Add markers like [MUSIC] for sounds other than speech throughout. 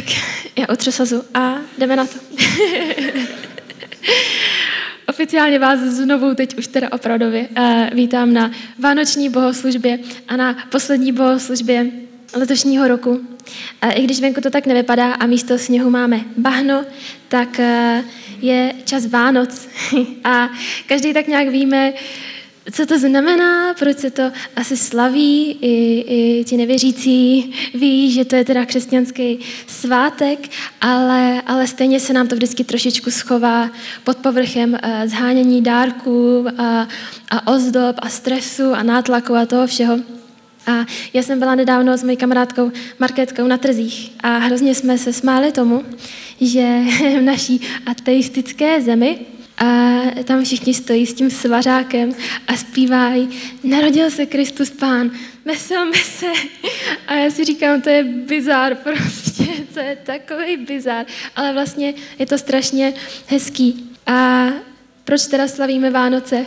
Tak já otřu sazu a jdeme na to. [LAUGHS] Oficiálně vás znovu teď už teda opravdově uh, vítám na vánoční bohoslužbě a na poslední bohoslužbě letošního roku. Uh, I když venku to tak nevypadá a místo sněhu máme bahno, tak uh, je čas Vánoc [LAUGHS] a každý tak nějak víme, co to znamená, proč se to asi slaví, i, i ti nevěřící ví, že to je teda křesťanský svátek, ale, ale stejně se nám to vždycky trošičku schová pod povrchem uh, zhánění dárků a, a ozdob a stresu a nátlaku a toho všeho. A já jsem byla nedávno s mojí kamarádkou Marketkou na trzích a hrozně jsme se smáli tomu, že [LAUGHS] v naší ateistické zemi a tam všichni stojí s tím svařákem a zpívají Narodil se Kristus Pán, veselme se. A já si říkám, to je bizár prostě, [LAUGHS] to je takový bizár. Ale vlastně je to strašně hezký. A proč teda slavíme Vánoce?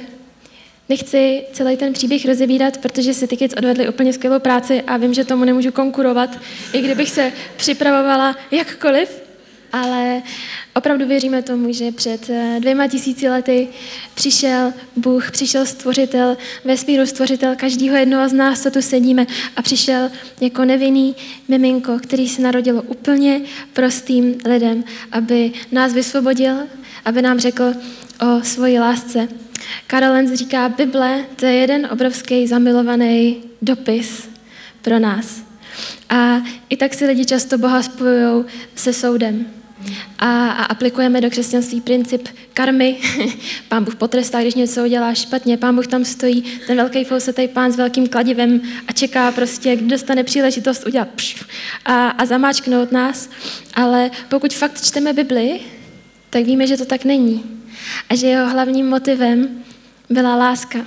Nechci celý ten příběh rozebírat, protože si ty kids odvedli úplně skvělou práci a vím, že tomu nemůžu konkurovat, i kdybych se připravovala jakkoliv ale opravdu věříme tomu, že před eh, dvěma tisíci lety přišel Bůh, přišel stvořitel, vesmíru stvořitel každého jednoho z nás, co tu sedíme a přišel jako nevinný miminko, který se narodilo úplně prostým lidem, aby nás vysvobodil, aby nám řekl o svoji lásce. Karol Lenz říká, Bible to je jeden obrovský zamilovaný dopis pro nás. A i tak si lidi často Boha spojují se soudem a, a aplikujeme do křesťanství princip karmy. [LAUGHS] Pán Bůh potrestá, když něco udělá špatně. Pán Bůh tam stojí, ten velký fousetý pán s velkým kladivem a čeká prostě, kdo dostane příležitost udělat pš, a, a zamáčknout nás. Ale pokud fakt čteme Bibli, tak víme, že to tak není. A že jeho hlavním motivem byla láska.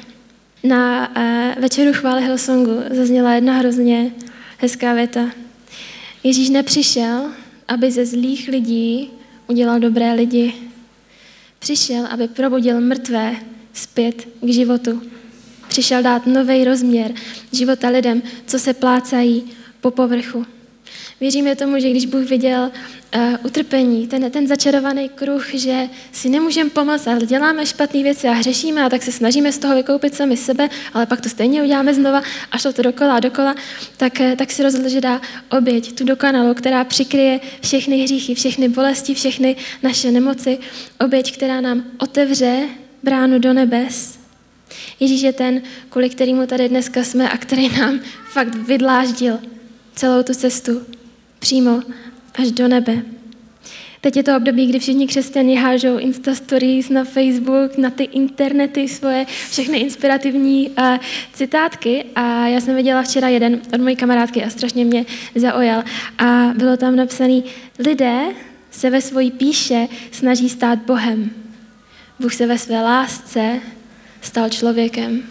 Na uh, večeru chvály Hillsongu zazněla jedna hrozně hezká věta. Ježíš nepřišel, aby ze zlých lidí udělal dobré lidi. Přišel, aby probudil mrtvé zpět k životu. Přišel dát nový rozměr života lidem, co se plácají po povrchu. Věříme tomu, že když Bůh viděl uh, utrpení, ten, ten začarovaný kruh, že si nemůžeme pomoct, ale děláme špatné věci a hřešíme a tak se snažíme z toho vykoupit sami sebe, ale pak to stejně uděláme znova a šlo to dokola a dokola, tak, uh, tak si rozhodl, že dá oběť, tu dokonalou, která přikryje všechny hříchy, všechny bolesti, všechny naše nemoci, oběť, která nám otevře bránu do nebes. Ježíš je ten, kvůli kterému tady dneska jsme a který nám fakt vydláždil celou tu cestu přímo až do nebe. Teď je to období, kdy všichni křesťani hážou Insta Stories na Facebook, na ty internety svoje, všechny inspirativní uh, citátky a já jsem viděla včera jeden od mojí kamarádky a strašně mě zaujal a bylo tam napsané, lidé se ve svojí píše snaží stát Bohem. Bůh se ve své lásce stal člověkem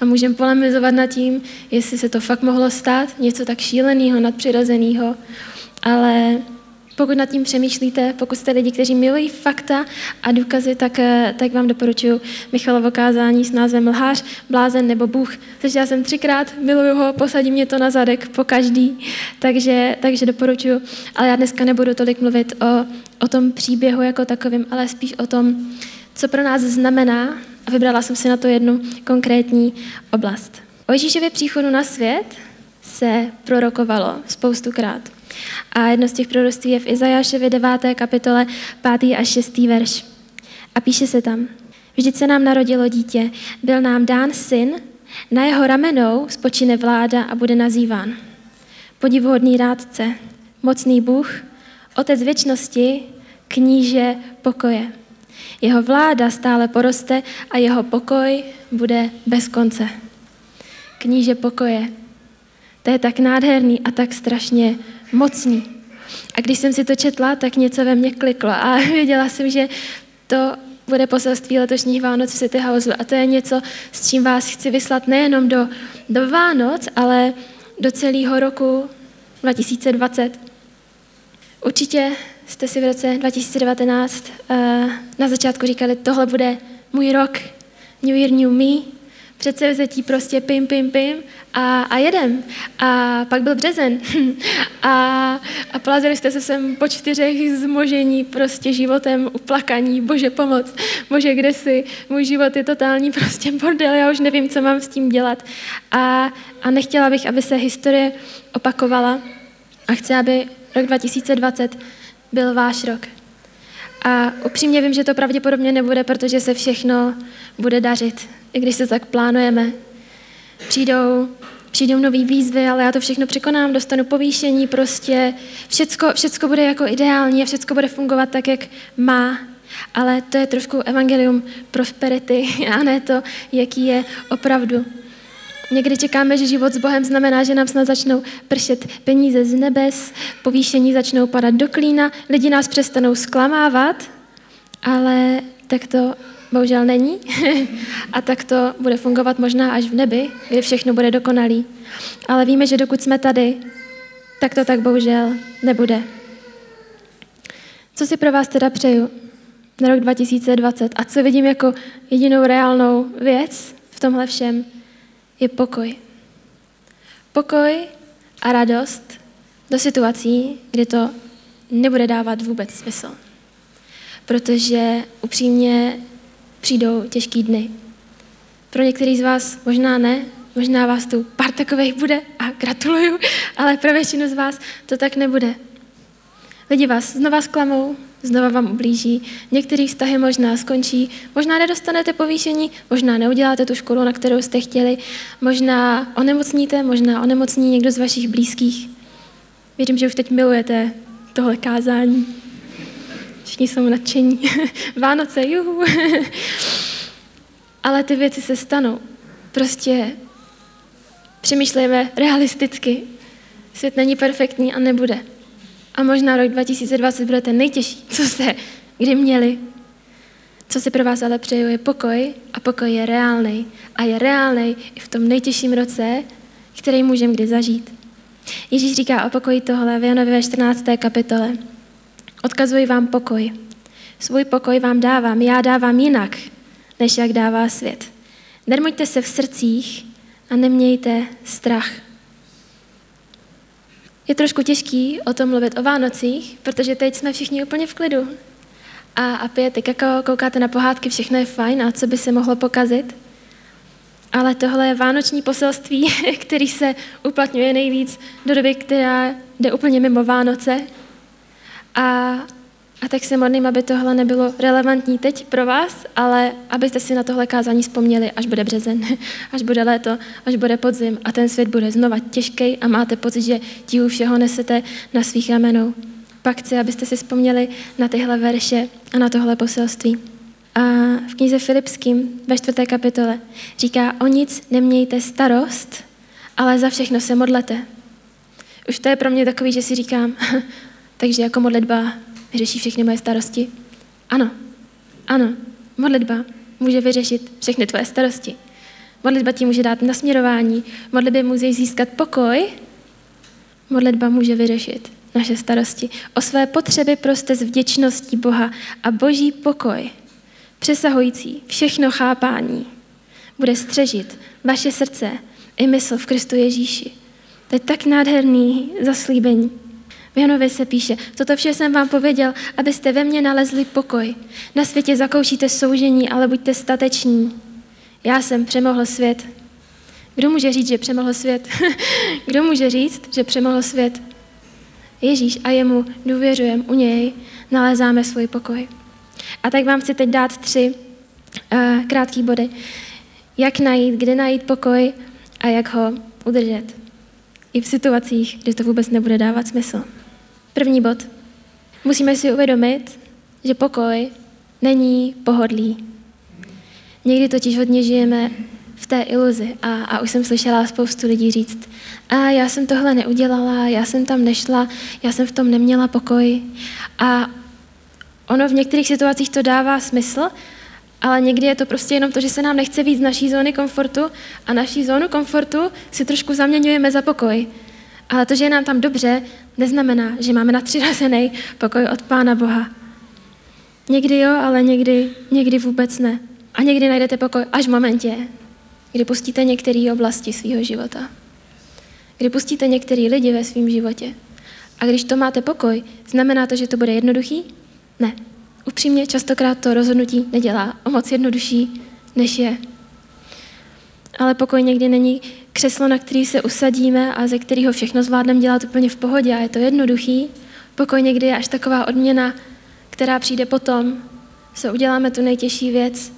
a můžeme polemizovat nad tím, jestli se to fakt mohlo stát, něco tak šíleného, nadpřirozeného, ale pokud nad tím přemýšlíte, pokud jste lidi, kteří milují fakta a důkazy, tak, eh, tak vám doporučuji Michalovo kázání s názvem Lhář, blázen nebo Bůh. Slyšela jsem třikrát, miluju ho, posadí mě to na zadek po každý, takže, takže doporučuji. Ale já dneska nebudu tolik mluvit o, o tom příběhu jako takovým, ale spíš o tom, co pro nás znamená a vybrala jsem si na to jednu konkrétní oblast. O Ježíšově příchodu na svět se prorokovalo spoustukrát. A jedno z těch proroctví je v Izajášově 9. kapitole 5. a 6. verš. A píše se tam, vždyť se nám narodilo dítě, byl nám dán syn, na jeho ramenou spočine vláda a bude nazýván. Podivuhodný rádce, mocný Bůh, otec věčnosti, kníže pokoje. Jeho vláda stále poroste a jeho pokoj bude bez konce. Kníže pokoje. To je tak nádherný a tak strašně mocný. A když jsem si to četla, tak něco ve mně kliklo a [LAUGHS] věděla jsem, že to bude poselství letošních Vánoc v City Houseu. A to je něco, s čím vás chci vyslat nejenom do, do Vánoc, ale do celého roku 2020. Určitě jste si v roce 2019 uh, eh, na začátku říkali, tohle bude můj rok, New Year, New Me, Přece vzetí prostě pim, pim, pim a, a jedem. A pak byl březen. [LAUGHS] a, a plazili jste se sem po čtyřech zmožení prostě životem, uplakaní, bože pomoc, bože kde jsi, můj život je totální prostě bordel, já už nevím, co mám s tím dělat. A, a nechtěla bych, aby se historie opakovala a chci, aby rok 2020 byl váš rok. A upřímně vím, že to pravděpodobně nebude, protože se všechno bude dařit, i když se tak plánujeme. Přijdou, přijdou nové výzvy, ale já to všechno překonám, dostanu povýšení, prostě všecko, všecko bude jako ideální a všecko bude fungovat tak, jak má. Ale to je trošku evangelium prosperity [LAUGHS] a ne to, jaký je opravdu. Někdy čekáme, že život s Bohem znamená, že nám snad začnou pršet peníze z nebes, povýšení začnou padat do klína, lidi nás přestanou zklamávat, ale tak to bohužel není. [LAUGHS] A tak to bude fungovat možná až v nebi, kdy všechno bude dokonalý. Ale víme, že dokud jsme tady, tak to tak bohužel nebude. Co si pro vás teda přeju na rok 2020 a co vidím jako jedinou reálnou věc v tomhle všem, je pokoj. Pokoj a radost do situací, kdy to nebude dávat vůbec smysl. Protože upřímně přijdou těžký dny. Pro některý z vás možná ne, možná vás tu pár takových bude a gratuluju, [LAUGHS] ale pro většinu z vás to tak nebude. Lidi vás znova zklamou, znova vám ublíží, některé vztahy možná skončí, možná nedostanete povýšení, možná neuděláte tu školu, na kterou jste chtěli, možná onemocníte, možná onemocní někdo z vašich blízkých. Věřím, že už teď milujete tohle kázání. Všichni jsou nadšení. [LAUGHS] Vánoce, juhu. [LAUGHS] Ale ty věci se stanou. Prostě přemýšlejme realisticky. Svět není perfektní a nebude. A možná rok 2020 bude ten nejtěžší, co jste kdy měli. Co si pro vás ale přeju, je pokoj a pokoj je reálný. A je reálný i v tom nejtěžším roce, který můžeme kdy zažít. Ježíš říká o pokoji tohle v Janově 14. kapitole. Odkazuji vám pokoj. Svůj pokoj vám dávám, já dávám jinak, než jak dává svět. Nermuďte se v srdcích a nemějte strach. Je trošku těžký o tom mluvit o Vánocích, protože teď jsme všichni úplně v klidu. A, a pijete kakao, koukáte na pohádky, všechno je fajn a co by se mohlo pokazit. Ale tohle je vánoční poselství, [LAUGHS] který se uplatňuje nejvíc do doby, která jde úplně mimo Vánoce. A a tak se modlím, aby tohle nebylo relevantní teď pro vás, ale abyste si na tohle kázání vzpomněli, až bude březen, [LAUGHS] až bude léto, až bude podzim a ten svět bude znova těžký a máte pocit, že tíhu všeho nesete na svých ramenou. Pak chci, abyste si vzpomněli na tyhle verše a na tohle poselství. A v knize Filipským ve čtvrté kapitole říká, o nic nemějte starost, ale za všechno se modlete. Už to je pro mě takový, že si říkám, [LAUGHS] takže jako modlitba vyřeší všechny moje starosti? Ano, ano, modlitba může vyřešit všechny tvoje starosti. Modlitba ti může dát nasměrování, modlitby může získat pokoj, modlitba může vyřešit naše starosti. O své potřeby proste s vděčností Boha a boží pokoj, přesahující všechno chápání, bude střežit vaše srdce i mysl v Kristu Ježíši. To je tak nádherný zaslíbení. V Janově se píše, toto vše jsem vám pověděl, abyste ve mně nalezli pokoj. Na světě zakoušíte soužení, ale buďte stateční. Já jsem přemohl svět. Kdo může říct, že přemohl svět? [LAUGHS] Kdo může říct, že přemohl svět? Ježíš a jemu důvěřujeme, u něj nalézáme svůj pokoj. A tak vám chci teď dát tři uh, krátké body. Jak najít, kde najít pokoj a jak ho udržet. I v situacích, kdy to vůbec nebude dávat smysl. První bod. Musíme si uvědomit, že pokoj není pohodlý. Někdy totiž hodně žijeme v té iluzi a, a už jsem slyšela spoustu lidí říct, a já jsem tohle neudělala, já jsem tam nešla, já jsem v tom neměla pokoj. A ono v některých situacích to dává smysl, ale někdy je to prostě jenom to, že se nám nechce víc z naší zóny komfortu a naší zónu komfortu si trošku zaměňujeme za pokoj. Ale to, že je nám tam dobře, neznamená, že máme nadřirozený pokoj od Pána Boha. Někdy jo, ale někdy, někdy vůbec ne. A někdy najdete pokoj až v momentě, kdy pustíte některé oblasti svého života, kdy pustíte některé lidi ve svém životě. A když to máte pokoj, znamená to, že to bude jednoduchý? Ne. Upřímně častokrát to rozhodnutí nedělá o moc jednodušší, než je. Ale pokoj někdy není křeslo, na který se usadíme a ze kterého všechno zvládneme dělat úplně v pohodě a je to jednoduchý. Pokoj někdy je až taková odměna, která přijde potom, co uděláme tu nejtěžší věc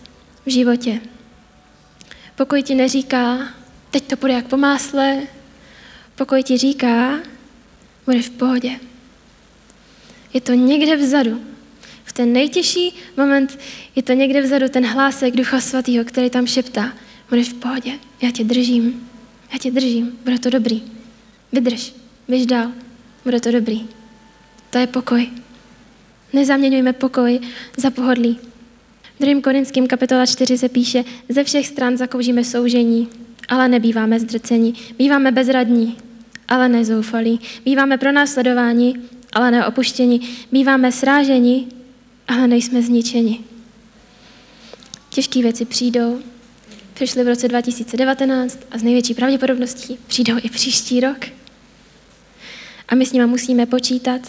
v životě. Pokoj ti neříká, teď to bude jak po másle. Pokoj ti říká, budeš v pohodě. Je to někde vzadu. V ten nejtěžší moment je to někde vzadu ten hlásek Ducha Svatého, který tam šeptá, budeš v pohodě, já tě držím, já tě držím, bude to dobrý. Vydrž, běž dál, bude to dobrý. To je pokoj. Nezaměňujme pokoj za pohodlí. V 2. Korinským kapitola 4 se píše, ze všech stran zakoužíme soužení, ale nebýváme zdrcení. Býváme bezradní, ale nezoufalí. Býváme pronásledováni, ale neopuštěni. Býváme sráženi, ale nejsme zničeni. Těžké věci přijdou, přišly v roce 2019 a z největší pravděpodobností přijdou i příští rok. A my s nimi musíme počítat,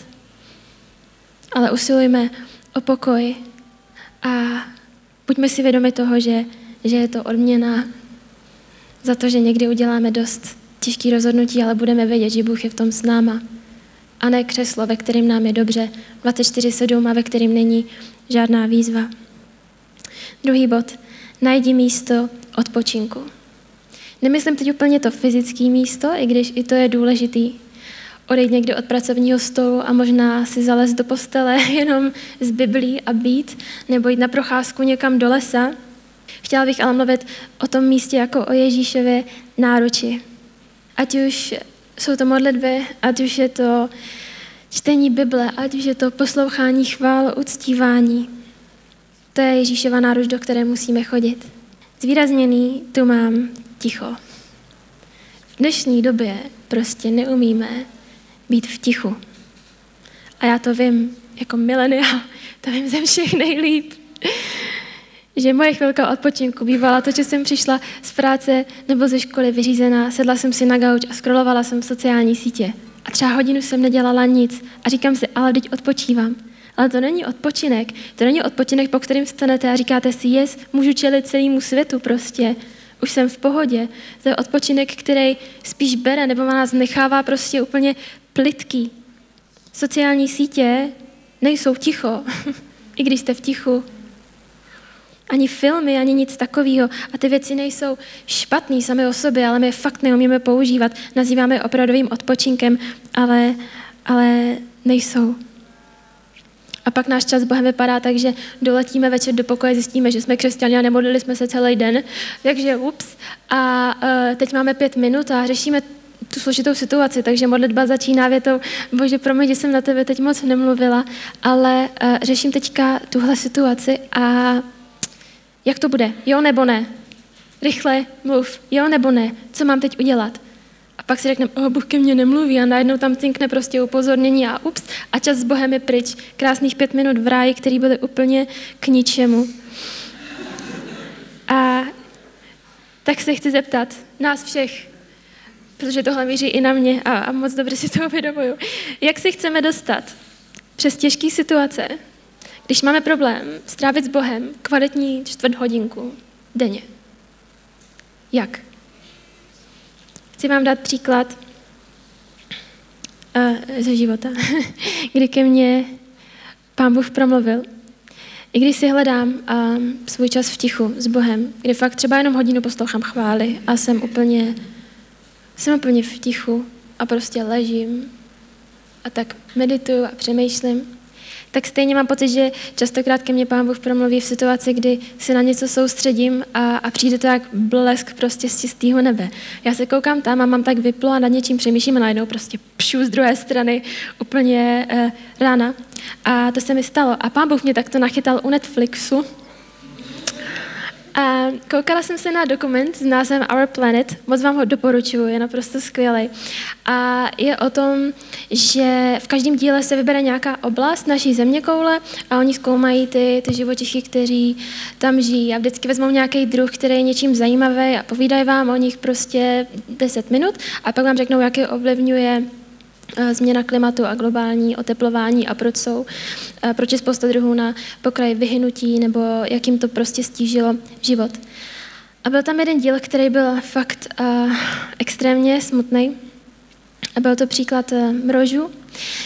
ale usilujme o pokoj a buďme si vědomi toho, že, že je to odměna za to, že někdy uděláme dost těžký rozhodnutí, ale budeme vědět, že Bůh je v tom s náma. A ne křeslo, ve kterém nám je dobře 24-7 a ve kterém není žádná výzva. Druhý bod. Najdi místo odpočinku. Nemyslím teď úplně to fyzické místo, i když i to je důležitý. Odejít někdy od pracovního stolu a možná si zalez do postele [LAUGHS] jenom z Biblí a být, nebo jít na procházku někam do lesa. Chtěla bych ale mluvit o tom místě jako o Ježíšově náruči. Ať už jsou to modlitby, ať už je to čtení Bible, ať už je to poslouchání chvál, uctívání. To je Ježíšova náruč, do které musíme chodit. Zvýrazněný tu mám ticho. V dnešní době prostě neumíme být v tichu. A já to vím, jako milenial, to vím ze všech nejlíp. Že moje chvilka odpočinku bývala to, že jsem přišla z práce nebo ze školy vyřízená, sedla jsem si na gauč a scrollovala jsem sociální sítě. A třeba hodinu jsem nedělala nic a říkám si, ale teď odpočívám. Ale to není odpočinek. To není odpočinek, po kterým vstanete a říkáte si, yes, můžu čelit celému světu prostě. Už jsem v pohodě. To je odpočinek, který spíš bere nebo nás nechává prostě úplně plitký. Sociální sítě nejsou ticho. [LAUGHS] I když jste v tichu, ani filmy, ani nic takového. A ty věci nejsou špatný sami o sobě, ale my je fakt neumíme používat. Nazýváme je opravdovým odpočinkem, ale, ale nejsou. A pak náš čas s Bohem vypadá tak, že doletíme večer do pokoje, zjistíme, že jsme křesťané a nemodlili jsme se celý den, takže ups. A uh, teď máme pět minut a řešíme tu složitou situaci, takže modlitba začíná větou, bože, promiň, že jsem na tebe teď moc nemluvila, ale uh, řeším teďka tuhle situaci a jak to bude? Jo nebo ne? Rychle mluv. Jo nebo ne? Co mám teď udělat? Pak si řekne, oh, Bůh ke mně nemluví a najednou tam cinkne prostě upozornění a ups, a čas s Bohem je pryč. Krásných pět minut v ráji, který byly úplně k ničemu. A tak se chci zeptat nás všech, protože tohle míří i na mě a, a moc dobře si to [LAUGHS] uvědomuju. Jak se chceme dostat přes těžké situace, když máme problém strávit s Bohem kvalitní čtvrt hodinku denně. Jak? Chci vám dát příklad uh, ze života, [LAUGHS] kdy ke mně pán Bůh promluvil. I když si hledám uh, svůj čas v tichu s Bohem, kdy fakt třeba jenom hodinu poslouchám chvály a jsem úplně, jsem úplně v tichu a prostě ležím a tak medituju a přemýšlím, tak stejně mám pocit, že častokrát ke mně Pán Bůh promluví v situaci, kdy se na něco soustředím a, a přijde to jak blesk prostě z čistého nebe. Já se koukám tam a mám tak vyplo a nad něčím přemýšlím a najednou prostě pšu z druhé strany úplně uh, rána. A to se mi stalo. A Pán Bůh mě takto nachytal u Netflixu. A koukala jsem se na dokument s názvem Our Planet, moc vám ho doporučuji, je naprosto skvělý. A je o tom, že v každém díle se vybere nějaká oblast naší zeměkoule a oni zkoumají ty, ty živočichy, kteří tam žijí a vždycky vezmou nějaký druh, který je něčím zajímavý a povídají vám o nich prostě 10 minut a pak vám řeknou, jak je ovlivňuje změna klimatu a globální oteplování a proč jsou, eh, proč je spousta druhů na pokraji vyhynutí nebo jak jim to prostě stížilo život. A byl tam jeden díl, který byl fakt uh, extrémně smutný. A byl to příklad mrožů,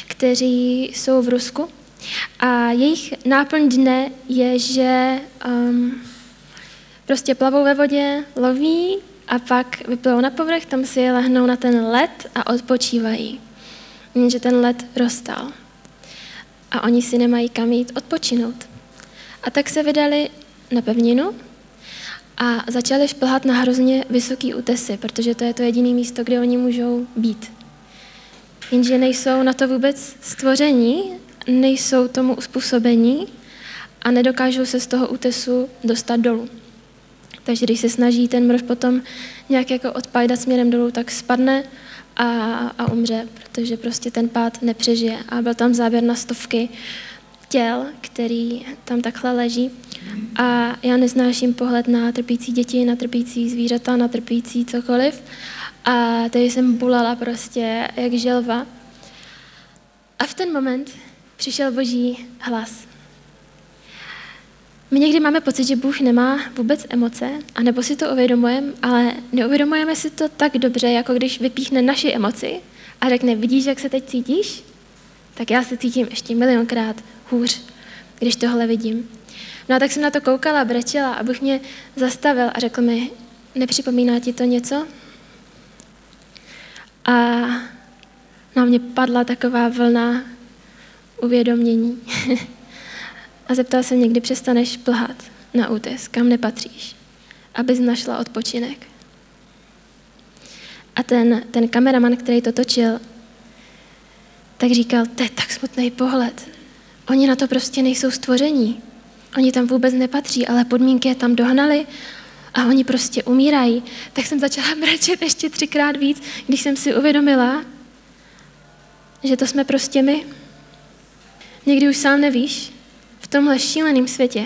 kteří jsou v Rusku. A jejich náplň dne je, že um, prostě plavou ve vodě, loví a pak vyplou na povrch, tam si je lehnou na ten led a odpočívají jenže ten led roztal. A oni si nemají kam jít odpočinout. A tak se vydali na pevninu a začali šplhat na hrozně vysoký útesy, protože to je to jediné místo, kde oni můžou být. Jenže nejsou na to vůbec stvoření, nejsou tomu uspůsobení a nedokážou se z toho útesu dostat dolů. Takže když se snaží ten mrož potom nějak jako odpajdat směrem dolů, tak spadne a, a umře, protože prostě ten pád nepřežije. A byl tam záběr na stovky těl, který tam takhle leží. A já neznáším pohled na trpící děti, na trpící zvířata, na trpící cokoliv. A tady jsem bulala prostě jak želva. A v ten moment přišel boží hlas. My někdy máme pocit, že Bůh nemá vůbec emoce, anebo si to uvědomujeme, ale neuvědomujeme si to tak dobře, jako když vypíchne naši emoci a řekne, vidíš, jak se teď cítíš? Tak já se cítím ještě milionkrát hůř, když tohle vidím. No a tak jsem na to koukala, brečela a Bůh mě zastavil a řekl mi, nepřipomíná ti to něco? A na mě padla taková vlna uvědomění. [LAUGHS] A zeptal se někdy přestaneš plhat na útes, kam nepatříš, abys našla odpočinek. A ten, ten kameraman, který to točil, tak říkal, to je tak smutný pohled. Oni na to prostě nejsou stvoření. Oni tam vůbec nepatří, ale podmínky je tam dohnali a oni prostě umírají. Tak jsem začala [LAUGHS] brečet ještě třikrát víc, když jsem si uvědomila, že to jsme prostě my. Někdy už sám nevíš, v tomhle šíleném světě,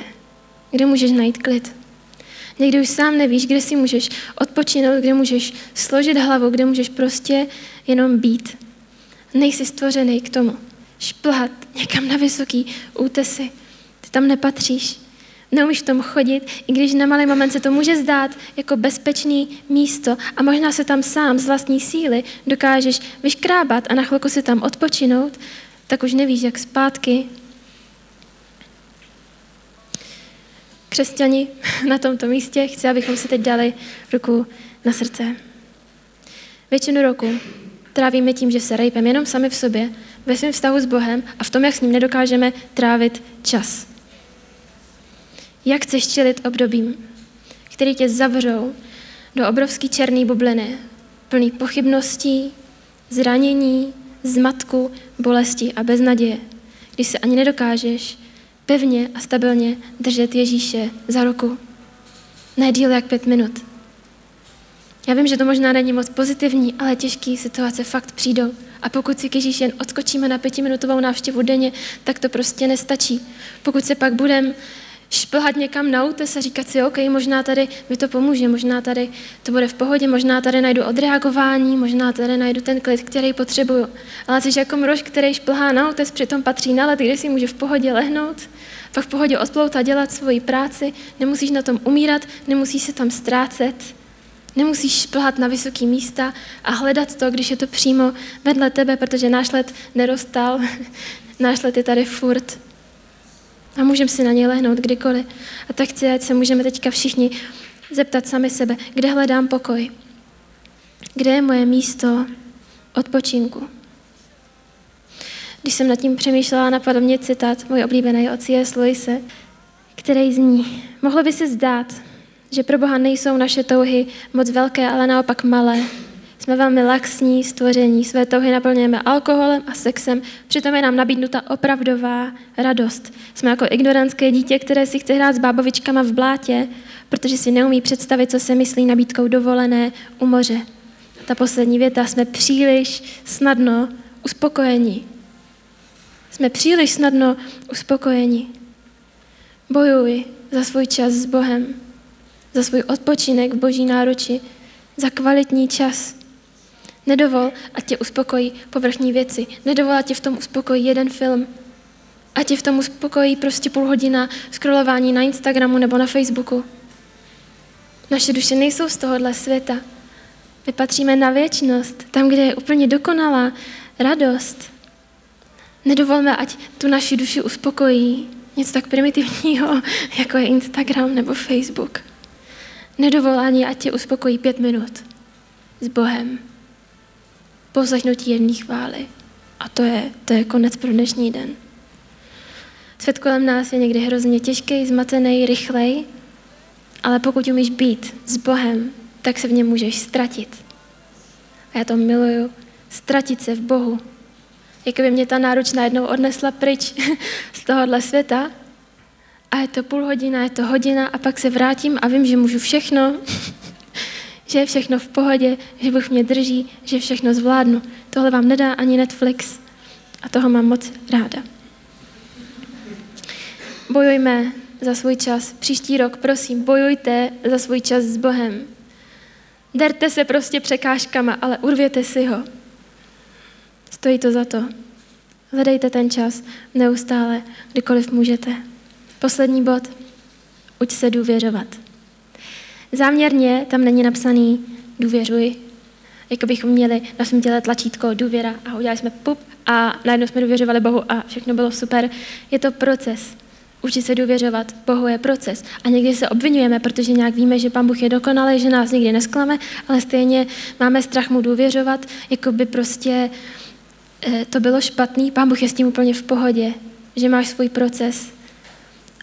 kde můžeš najít klid. Někdy už sám nevíš, kde si můžeš odpočinout, kde můžeš složit hlavu, kde můžeš prostě jenom být. Nejsi stvořený k tomu. Šplhat někam na vysoký útesy. Ty tam nepatříš. Neumíš v tom chodit, i když na malý moment se to může zdát jako bezpečný místo a možná se tam sám z vlastní síly dokážeš vyškrábat a na chvilku si tam odpočinout, tak už nevíš, jak zpátky Křesťani na tomto místě chci, abychom si teď dali ruku na srdce. Většinu roku trávíme tím, že se rejpeme jenom sami v sobě, ve svém vztahu s Bohem a v tom, jak s ním nedokážeme trávit čas. Jak chceš čelit obdobím, který tě zavřou do obrovský černé bubliny, plný pochybností, zranění, zmatku, bolesti a beznaděje, když se ani nedokážeš pevně a stabilně držet Ježíše za ruku. Ne díl jak pět minut. Já vím, že to možná není moc pozitivní, ale těžké situace fakt přijdou. A pokud si k Ježíši jen odskočíme na pětiminutovou návštěvu denně, tak to prostě nestačí. Pokud se pak budeme šplhat někam na útes a říkat si, OK, možná tady mi to pomůže, možná tady to bude v pohodě, možná tady najdu odreagování, možná tady najdu ten klid, který potřebuju. Ale jsi jako mrož, který šplhá na útes, přitom patří na let, kde si může v pohodě lehnout, pak v pohodě odplout a dělat svoji práci, nemusíš na tom umírat, nemusíš se tam ztrácet, nemusíš šplhat na vysoké místa a hledat to, když je to přímo vedle tebe, protože náš let nerostal, [LAUGHS] náš let je tady furt. A můžeme si na něj lehnout kdykoliv. A tak chci, ať se můžeme teďka všichni zeptat sami sebe, kde hledám pokoj? Kde je moje místo odpočinku? Když jsem nad tím přemýšlela, napadl mě citát můj oblíbený od C.S. Lewise, který zní, mohlo by se zdát, že pro Boha nejsou naše touhy moc velké, ale naopak malé. Jsme velmi laxní stvoření, své touhy naplňujeme alkoholem a sexem, přitom je nám nabídnuta opravdová radost. Jsme jako ignorantské dítě, které si chce hrát s bábovičkama v blátě, protože si neumí představit, co se myslí nabídkou dovolené u moře. Ta poslední věta, jsme příliš snadno uspokojeni. Jsme příliš snadno uspokojeni. Bojuj za svůj čas s Bohem, za svůj odpočinek v boží náruči, za kvalitní čas. Nedovol, ať tě uspokojí povrchní věci. Nedovol, ať tě v tom uspokojí jeden film. Ať tě v tom uspokojí prostě půl hodina scrollování na Instagramu nebo na Facebooku. Naše duše nejsou z tohohle světa. My patříme na věčnost, tam, kde je úplně dokonalá radost. Nedovolme, ať tu naši duši uspokojí něco tak primitivního, [LAUGHS] jako je Instagram nebo Facebook. Nedovol ani, ať tě uspokojí pět minut s Bohem. Poslechnutí jedné chvály. A to je, to je konec pro dnešní den. Svět kolem nás je někdy hrozně těžký, zmatený, rychlej, ale pokud umíš být s Bohem, tak se v něm můžeš ztratit. A já to miluju, ztratit se v Bohu. Jakoby mě ta náruč najednou odnesla pryč [LAUGHS] z tohohle světa a je to půl hodina, je to hodina a pak se vrátím a vím, že můžu všechno, že je všechno v pohodě, že Bůh mě drží, že všechno zvládnu. Tohle vám nedá ani Netflix a toho mám moc ráda. Bojujme za svůj čas. Příští rok, prosím, bojujte za svůj čas s Bohem. Derte se prostě překážkama, ale urvěte si ho. Stojí to za to. Hledejte ten čas neustále, kdykoliv můžete. Poslední bod. Uč se důvěřovat. Záměrně tam není napsaný důvěřuj, jako bychom měli na svém těle tlačítko důvěra a udělali jsme pup a najednou jsme důvěřovali Bohu a všechno bylo super. Je to proces. Učit se důvěřovat Bohu je proces. A někdy se obvinujeme, protože nějak víme, že Pán Bůh je dokonalý, že nás nikdy nesklame, ale stejně máme strach mu důvěřovat, jako by prostě eh, to bylo špatný. Pán Bůh je s tím úplně v pohodě, že máš svůj proces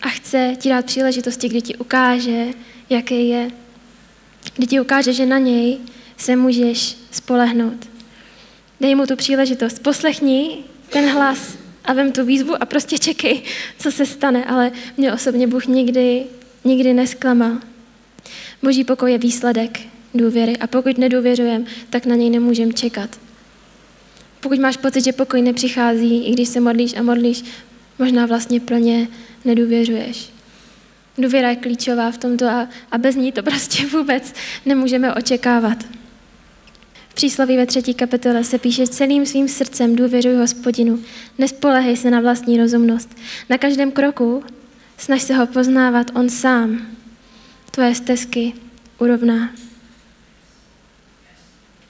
a chce ti dát příležitosti, kdy ti ukáže, jaký je. Kdy ti ukáže, že na něj se můžeš spolehnout. Dej mu tu příležitost. Poslechni ten hlas a vem tu výzvu a prostě čekej, co se stane. Ale mě osobně Bůh nikdy, nikdy nesklamal. Boží pokoj je výsledek důvěry a pokud nedůvěřujeme, tak na něj nemůžeme čekat. Pokud máš pocit, že pokoj nepřichází, i když se modlíš a modlíš, možná vlastně plně nedůvěřuješ. Důvěra je klíčová v tomto a, a bez ní to prostě [LAUGHS] vůbec nemůžeme očekávat. V přísloví ve třetí kapitole se píše celým svým srdcem důvěřuj hospodinu, nespolehej se na vlastní rozumnost. Na každém kroku snaž se ho poznávat on sám. Tvoje stezky urovná.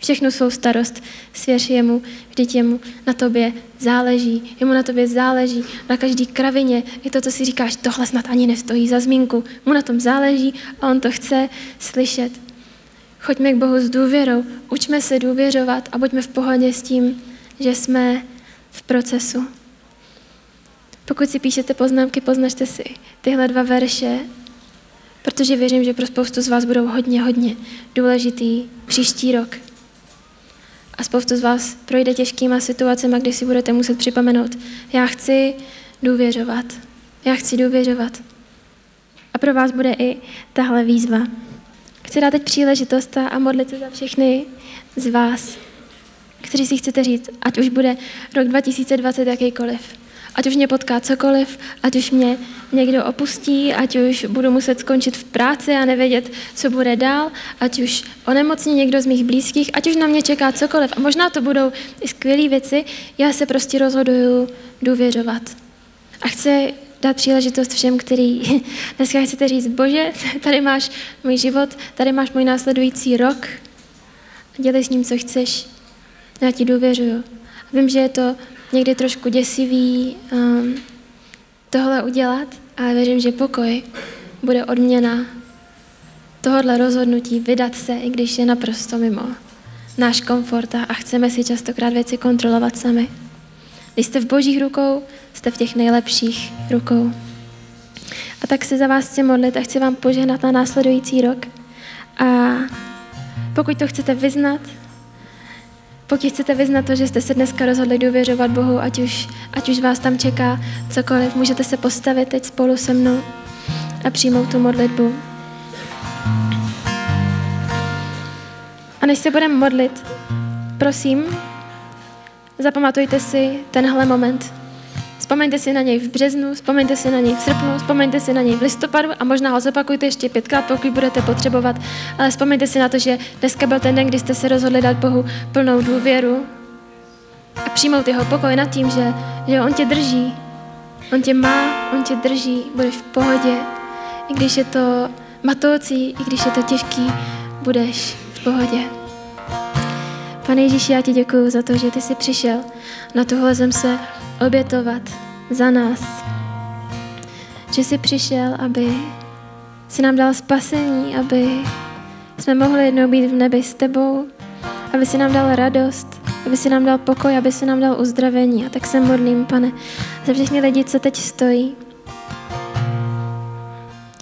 Všechnu svou starost svěř jemu, vždyť jemu na tobě záleží. Jemu na tobě záleží, na každý kravině. Je to, co si říkáš, tohle snad ani nestojí za zmínku. Mu na tom záleží a on to chce slyšet. Choďme k Bohu s důvěrou, učme se důvěřovat a buďme v pohodě s tím, že jsme v procesu. Pokud si píšete poznámky, poznačte si tyhle dva verše, protože věřím, že pro spoustu z vás budou hodně, hodně důležitý příští rok. A spoustu z vás projde těžkýma situacemi, kdy si budete muset připomenout, já chci důvěřovat. Já chci důvěřovat. A pro vás bude i tahle výzva. Chci dát teď příležitost a modlit se za všechny z vás, kteří si chcete říct, ať už bude rok 2020 jakýkoliv, ať už mě potká cokoliv, ať už mě někdo opustí, ať už budu muset skončit v práci a nevědět, co bude dál, ať už onemocní někdo z mých blízkých, ať už na mě čeká cokoliv. A možná to budou i skvělé věci, já se prostě rozhoduju důvěřovat. A chci dát příležitost všem, který [LAUGHS] dneska chcete říct, bože, tady máš můj život, tady máš můj následující rok, dělej s ním, co chceš, já ti důvěřuju. Vím, že je to někdy trošku děsivý um, tohle udělat, ale věřím, že pokoj bude odměna tohohle rozhodnutí vydat se, i když je naprosto mimo náš komfort a chceme si častokrát věci kontrolovat sami. Když jste v božích rukou, jste v těch nejlepších rukou. A tak se za vás chci modlit a chci vám požehnat na následující rok. A pokud to chcete vyznat, pokud chcete vyznat to, že jste se dneska rozhodli důvěřovat Bohu, ať už, ať už vás tam čeká cokoliv, můžete se postavit teď spolu se mnou a přijmout tu modlitbu. A než se budeme modlit, prosím, zapamatujte si tenhle moment. Vzpomeňte si na něj v březnu, vzpomeňte si na něj v srpnu, vzpomeňte si na něj v listopadu a možná ho zopakujte ještě pětkrát, pokud budete potřebovat. Ale vzpomeňte si na to, že dneska byl ten den, kdy jste se rozhodli dát Bohu plnou důvěru a přijmout jeho pokoj nad tím, že, že on tě drží. On tě má, on tě drží, budeš v pohodě. I když je to matoucí, i když je to těžký, budeš v pohodě. Pane Ježíši, já ti děkuji za to, že ty jsi přišel na tuhle zem se obětovat za nás. Že jsi přišel, aby si nám dal spasení, aby jsme mohli jednou být v nebi s tebou, aby si nám dal radost, aby si nám dal pokoj, aby si nám dal uzdravení. A tak se modlím, pane, za všechny lidi, co teď stojí,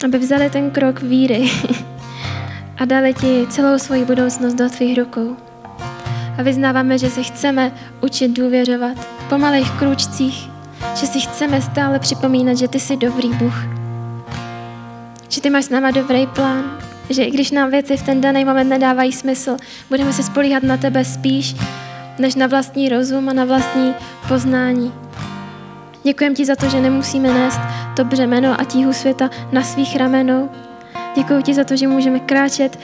aby vzali ten krok víry [LAUGHS] a dali ti celou svoji budoucnost do tvých rukou. A vyznáváme, že se chceme učit důvěřovat po malých kručcích, že si chceme stále připomínat, že ty jsi dobrý Bůh. Že ty máš s náma dobrý plán, že i když nám věci v ten daný moment nedávají smysl, budeme se spolíhat na tebe spíš, než na vlastní rozum a na vlastní poznání. Děkujem ti za to, že nemusíme nést to břemeno a tíhu světa na svých ramenou. Děkuji ti za to, že můžeme kráčet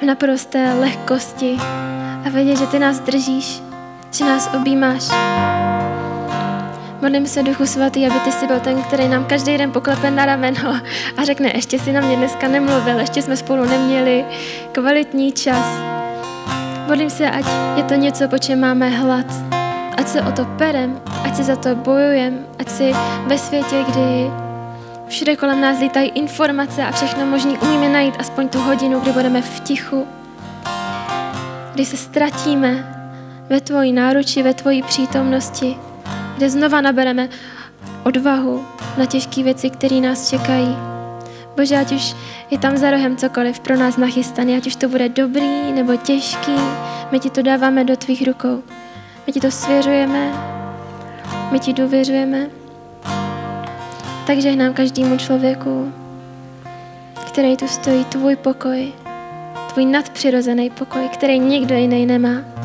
v naprosté lehkosti a vědět, že ty nás držíš, že nás objímáš. Modlím se, Duchu Svatý, aby ty jsi byl ten, který nám každý den poklepe na rameno a řekne, ještě si na mě dneska nemluvil, ještě jsme spolu neměli kvalitní čas. Modlím se, ať je to něco, po čem máme hlad. Ať se o to perem, ať si za to bojujem, ať si ve světě, kdy všude kolem nás lítají informace a všechno možný umíme najít aspoň tu hodinu, kdy budeme v tichu, kdy se ztratíme ve tvoji náruči, ve tvoji přítomnosti, kde znova nabereme odvahu na těžké věci, které nás čekají. Bože, ať už je tam za rohem cokoliv pro nás nachystané, ať už to bude dobrý nebo těžký, my ti to dáváme do tvých rukou. My ti to svěřujeme, my ti důvěřujeme. Takže nám každému člověku, který tu stojí, tvůj pokoj, tvůj nadpřirozený pokoj, který nikdo jiný nemá.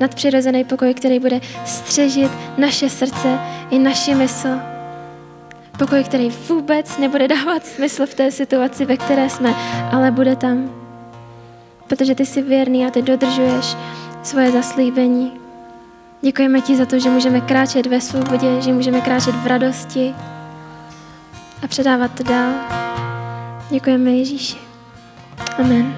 Nadpřirozený pokoj, který bude střežit naše srdce i naši mysl. Pokoj, který vůbec nebude dávat smysl v té situaci, ve které jsme, ale bude tam. Protože ty jsi věrný a ty dodržuješ svoje zaslíbení. Děkujeme ti za to, že můžeme kráčet ve svobodě, že můžeme kráčet v radosti a předávat to dál. Děkujeme Ježíši. Amen.